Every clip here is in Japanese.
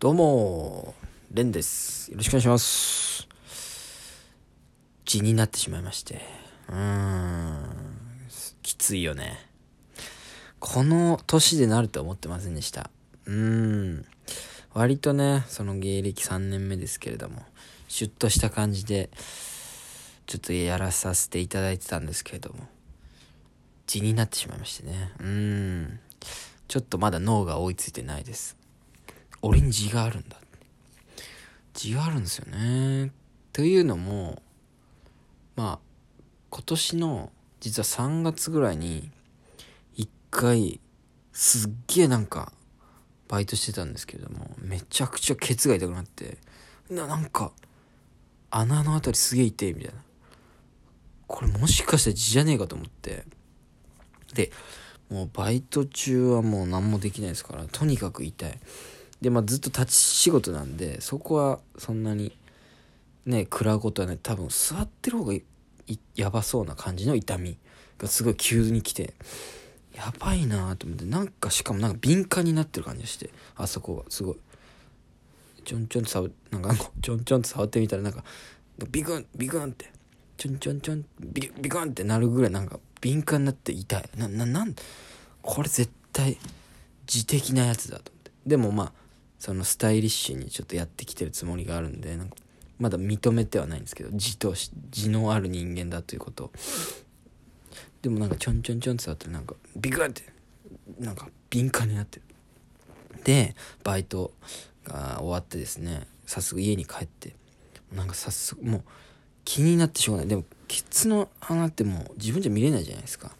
どうも、レンです。よろしくお願いします。血になってしまいまして。うーん、きついよね。この年でなるとは思ってませんでした。うーん、割とね、その芸歴3年目ですけれども、シュッとした感じで、ちょっとやらさせていただいてたんですけれども、血になってしまいましてね。うーん、ちょっとまだ脳が追いついてないです。俺に字があるんだ字があるんですよね。というのもまあ今年の実は3月ぐらいに一回すっげえなんかバイトしてたんですけれどもめちゃくちゃケツが痛くなってななんか穴のあたりすげえ痛いみたいな。これもしかして字じゃねえかと思って。でもうバイト中はもう何もできないですからとにかく痛い。でまあずっと立ち仕事なんでそこはそんなにね食らうことはね多分座ってる方がやばそうな感じの痛みがすごい急に来てやばいなと思ってなんかしかもなんか敏感になってる感じがしてあそこがすごい。ちょんちょんと触なんか ちょんちょんと触ってみたらなんかビクンビクンってちょんちょんちょんビビクンってなるぐらいなんか敏感になって痛い。なななんこれ絶対自的なやつだと思って。でもまあそのスタイリッシュにちょっとやってきてるつもりがあるんでなんかまだ認めてはないんですけど字と字のある人間だということ。でもなんかちょんちょんちょんって触ってなんかビクンってなんか敏感になってる。でバイトが終わってですね早速家に帰ってなんか早速もう気になってしょうがない。でもケツの穴ってもう自分じゃ見れないじゃないですか。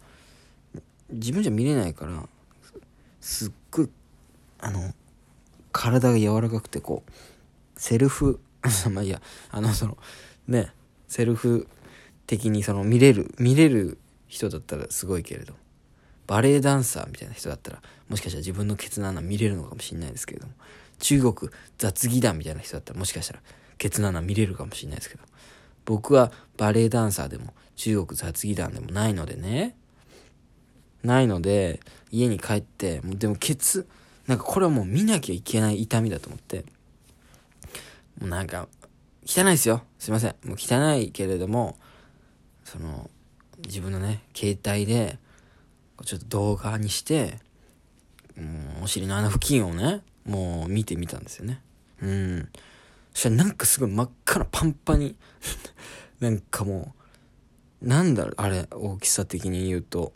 自分じゃ見れないからすっごいあの体が柔らかくてこうセルフ まあいいやあのそのねセルフ的にその見れる見れる人だったらすごいけれどバレエダンサーみたいな人だったらもしかしたら自分のケツの穴見れるのかもしれないですけれども中国雑技団みたいな人だったらもしかしたらケツの穴見れるかもしれないですけど僕はバレエダンサーでも中国雑技団でもないのでねないので家に帰ってもうでもケツなんかこれはもう見なきゃいけない痛みだと思って。もうなんか汚いですよ。すいません。もう汚いけれどもその自分のね携帯でちょっと動画にしてもうお尻の穴付近をねもう見てみたんですよね。うん。そしたらなんかすごい真っ赤なパンパンに なんかもうなんだろうあれ大きさ的に言うと。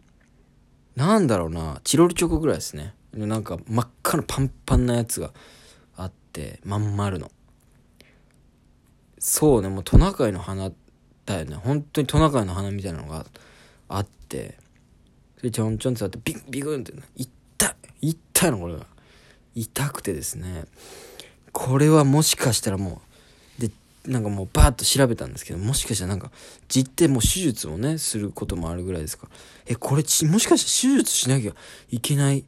なんだろうなチロルチョコぐらいですね。なんか真っ赤なパンパンなやつがあってまん丸の。そうねもうトナカイの花だよね。本当にトナカイの花みたいなのがあってそれちょんちょんって触ってビンビグンって痛い痛いのこれが。痛くてですね。これはもしかしたらもうでなんかもうバーッと調べたんですけどもしかしたらなんか実ってもう手術をねすることもあるぐらいですから。えこれちもしかして手術しなきゃいけない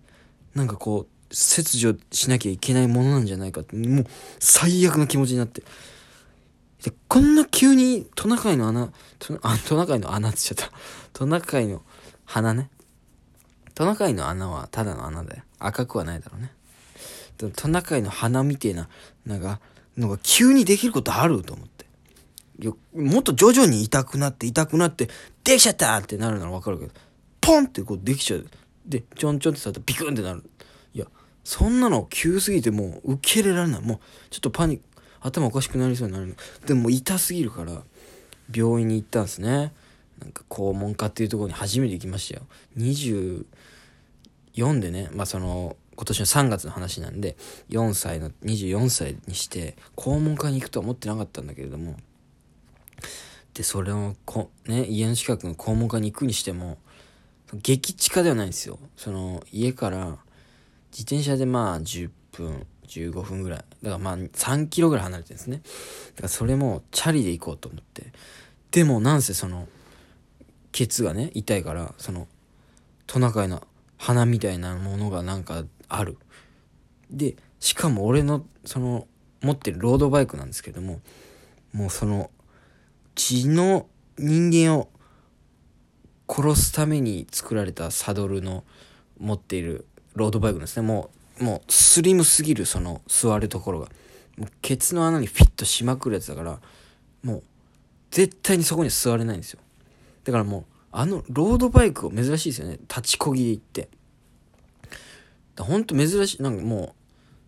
なんかこう切除しなきゃいけないものなんじゃないかってもう最悪な気持ちになって。でこんな急にトナカイの穴トあトナカイの穴って言っちゃった。トナカイの鼻ね。トナカイの穴はただの穴だよ。赤くはないだろうね。トナカイの鼻みてえななんかのが急にできることあると思って。よもっと徐々に痛くなって痛くなってできちゃったってなるならわかるけどポンってこうできちゃう。でちょんちょんってされたらビクンってなる。いやそんなの急すぎてもう受け入れられない。もうちょっとパニック頭おかしくなりそうになる。のでも痛すぎるから病院に行ったんですね。なんか肛門科っていうところに初めて行きましたよ。24でねまあその今年の3月の話なんで4歳の24歳にして肛門科に行くとは思ってなかったんだけれども。でそれをこ、ね、家の近くの肛門科に行くにしても激近ではないんですよ。その家から自転車でまあ10分15分ぐらい。だからまあ3キロぐらい離れてるんですね。だからそれもチャリで行こうと思って。でもなんせそのケツがね痛いからそのトナカイの鼻みたいなものがなんかある。でしかも俺のその持ってるロードバイクなんですけどももうその血の人間を殺すために作られたサドルの持っているロードバイクですね。もうもうスリムすぎるその座るところが。もうケツの穴にフィットしまくるやつだからもう絶対にそこに座れないんですよ。だからもうあのロードバイクを珍しいですよね。立ちこぎで行って。ほんと珍しい。なんかもう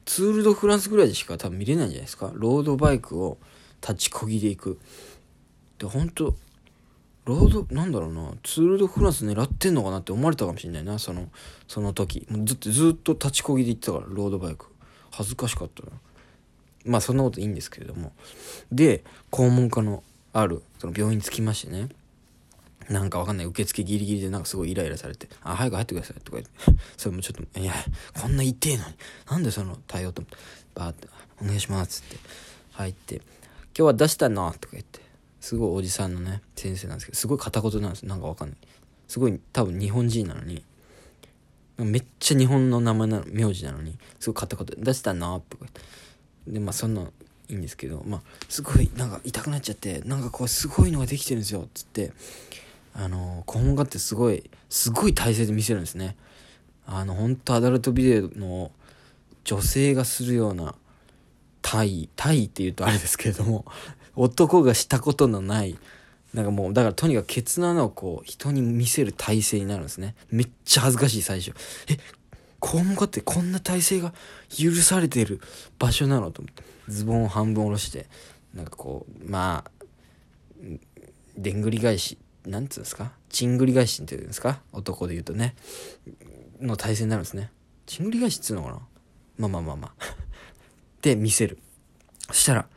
ツール・ド・フランスぐらいでしか多分見れないんじゃないですか。ロードバイクを立ちこぎで行く。で本当ロードなんだろうなツール・ド・フランス狙ってんのかなって思われたかもしれないなそのその時。もうずっとずっと立ちこぎで行ってたからロードバイク。恥ずかしかったな。まあそんなこといいんですけれども。で肛門科のあるその病院に着きましてね。なんかわかんない受付ギリギリでなんかすごいイライラされて、あ、早く入ってくださいとか言って、それもちょっと、いや、こんな痛えのに、なんでその対応と思って、バーって、お願いしますって入って、今日は出したのとか言って、すごいおじさんのね、先生なんですけど、すごい片言なんですなんかわかんない。すごい多分日本人なのに、めっちゃ日本の名前なの、名字なのに、すごい片言、出したのとか言って。で、まあそんないいんですけど、まあ、すごいなんか痛くなっちゃって、なんかこうすごいのができてるんですよ、つって、あの、肛門科ってすごい、すごい体勢で見せるんですね。あの、本当アダルトビデオの女性がするような体、体って言うとあれですけれども、男がしたことのない、なんかもう、だからとにかくケツの穴をこう、人に見せる体勢になるんですね。めっちゃ恥ずかしい最初。え、肛門科ってこんな体勢が許されてる場所なのと思って、ズボンを半分下ろして、なんかこう、まあ、でんぐり返しなんつうんですか？ちんぐり返しっていうんですか？男で言うとね。の体勢になるんですね。ちんぐり返しっつうのかな？まあまあまあまあ。で、見せる。そしたら、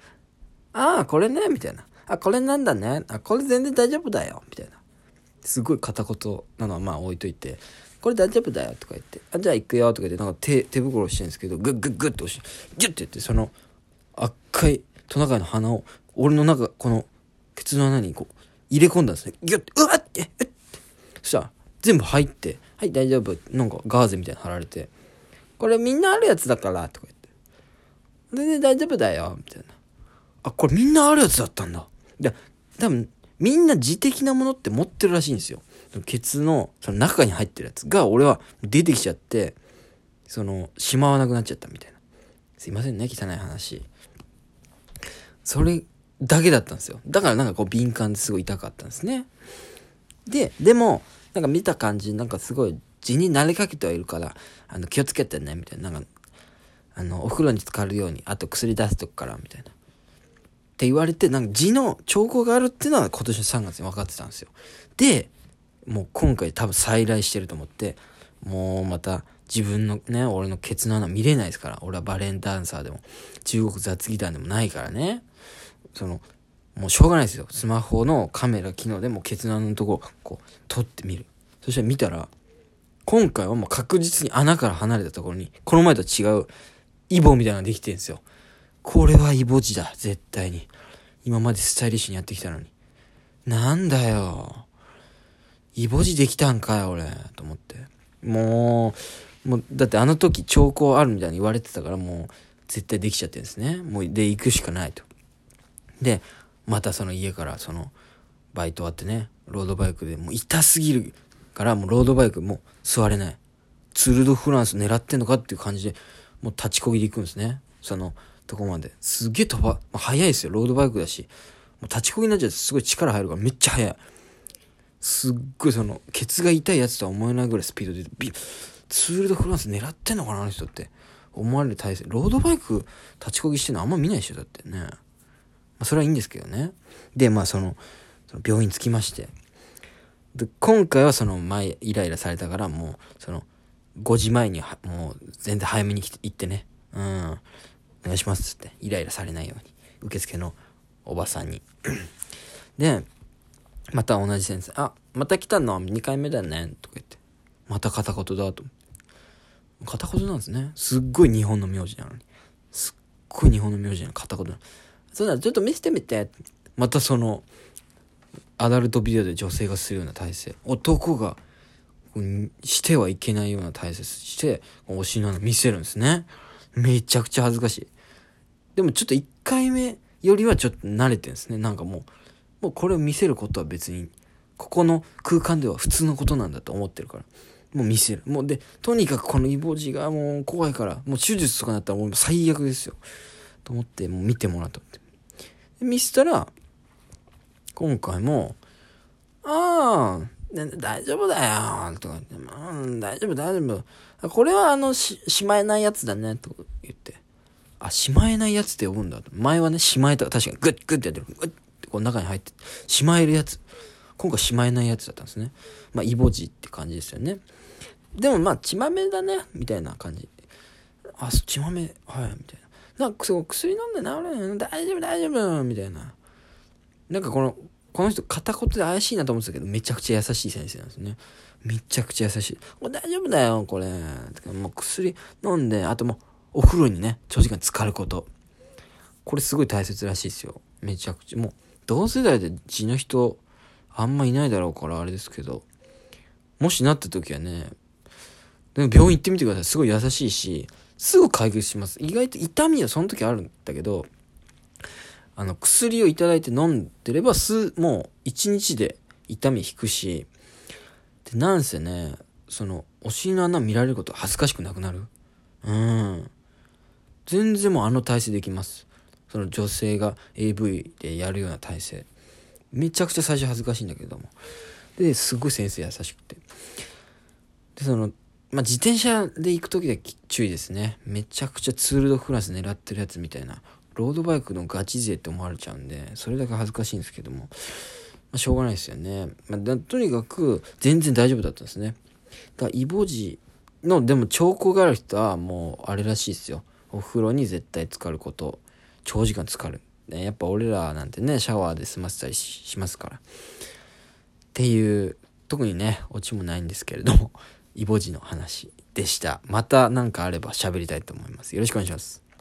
ああ、これね、みたいな。あ、これなんだね。あ、これ全然大丈夫だよ。みたいな。すごい片言なのはまあ置いといて、これ大丈夫だよとか言って、あ、じゃあ行くよとか言って、なんか手、手袋してるんですけど、グッグッグッと押して、ギュッて言って、その赤いトナカイの鼻を、俺の中、この、ケツの穴にこう、入れ込んだんですね。ギュッて、うわっって、そしたら、全部入って、はい、大丈夫。なんかガーゼみたいな貼られて、これみんなあるやつだから、とか言って。全然大丈夫だよ、みたいな。あ、これみんなあるやつだったんだ。で、多分、みんな自的なものって持ってるらしいんですよ。ケツの、その中に入ってるやつが、俺は出てきちゃって、その、しまわなくなっちゃったみたいな。すいませんね、汚い話。それだけだったんですよ。だからなんかこう敏感ですごい痛かったんですね。で、でも、なんか見た感じ、なんかすごい地に慣れかけてはいるから、あの、気をつけてね、みたいな。なんか、あの、お風呂に浸かるように、あと薬出すとくから、みたいな。って言われて、なんか痔の兆候があるっていうのは今年の3月に分かってたんですよ。で、もう今回多分再来してると思って、もうまた自分のね、俺のケツの穴見れないですから。俺はバレンダンサーでも、中国雑技団でもないからね。その、もうしょうがないですよ。スマホのカメラ機能でもケツの穴のとここう、撮ってみる。そしたら見たら、今回はもう確実に穴から離れたところに、この前と違うイボみたいなのができてるんですよ。これはイボ字だ、絶対に。今までスタイリッシュにやってきたのに。なんだよ。イボ字できたんかよ、俺。と思って。もう、もう、だってあの時兆候あるみたいに言われてたからもう、絶対できちゃってるんですね。もう、で、行くしかないと。で、またその家からその、バイト終わってね、ロードバイクでもう痛すぎるからもうロードバイクもう座れない。ツールドフランス狙ってんのかっていう感じで、もう立ちこぎで行くんですね。その、とこまで。すげえ飛ば、まあ、速いですよ。ロードバイクだし。もう立ちこぎになっちゃってすごい力入るからめっちゃ速い。すっごいその、ケツが痛いやつとは思えないぐらいスピードで、ビツールドフランス狙ってんのかなあの人って。思われる体勢。ロードバイク立ちこぎしてんのあんま見ないでしょだってね。まあ、それはいいんですけどね。で、まあその、その病院着きまして。で、今回はその前、イライラされたから、もう、その、5時前にはもう全然早めに来て行ってね。うん。お願いしますって、イライラされないように。受付のおばさんに。で、また同じ先生、あ、また来たのは2回目だね、とか言って。また片言だと。片言なんですね。すっごい日本の名字なのに。すっごい日本の名字なの片言なの。そうならちょっと見せてみて。またその、アダルトビデオで女性がするような体勢。男が、してはいけないような体勢して、お尻の穴見せるんですね。めちゃくちゃ恥ずかしい。でもちょっと1回目よりはちょっと慣れてるんですね。なんかもう、もうこれを見せることは別に、ここの空間では普通のことなんだと思ってるから。もう見せる。もうで、とにかくこのイボ痔がもう怖いから、もう手術とかなったらもう最悪ですよ。と思って、もう見てもらったって。で見せたら、今回も、ああ、大丈夫だよ、とか言って、うん、大丈夫、大丈夫。これはあの、し、しまえないやつだね、と言って。あ、しまえないやつって呼ぶんだ。前はね、しまえた、確かにグッグッってやってる。グッってこう中に入って、しまえるやつ。今回しまえないやつだったんですね。まあ、イボジって感じですよね。でもまあ、血豆だね、みたいな感じ。あ、血豆、はい、みたいな。なんか、そう、薬飲んで治る大丈夫、大丈夫、みたいな。なんかこの、この人片言で怪しいなと思ってたけど、めちゃくちゃ優しい先生なんですね。めちゃくちゃ優しい。これ大丈夫だよ、これ。もう薬飲んで、あともう、お風呂にね、長時間浸かること。これすごい大切らしいですよ。めちゃくちゃ。もう、同世代で血の人、あんまいないだろうからあれですけど、もしなった時はね、でも病院行ってみてください。すごい優しいし、すぐ解決します。意外と痛みはその時あるんだけど、あの、薬をいただいて飲んでれば、す、もう、一日で痛み引くし、で、なんせね、その、お尻の穴見られること恥ずかしくなくなる？うん。全然もうあの体勢できます。その女性が AV でやるような体勢。めちゃくちゃ最初恥ずかしいんだけども。で、すごい先生優しくて。で、その、まあ、自転車で行く時で注意ですね。めちゃくちゃツールドフランス狙ってるやつみたいな。ロードバイクのガチ勢って思われちゃうんで、それだけ恥ずかしいんですけども、まあ、しょうがないですよね。まあ、とにかく、全然大丈夫だったんですね。だから、イボジの、でも兆候がある人は、もう、あれらしいですよ。お風呂に絶対浸かること。長時間浸かる。ね、やっぱ俺らなんてね、シャワーで済ませたりしますから。っていう、特にね、オチもないんですけれども、イボジの話でした。また何かあれば喋りたいと思います。よろしくお願いします。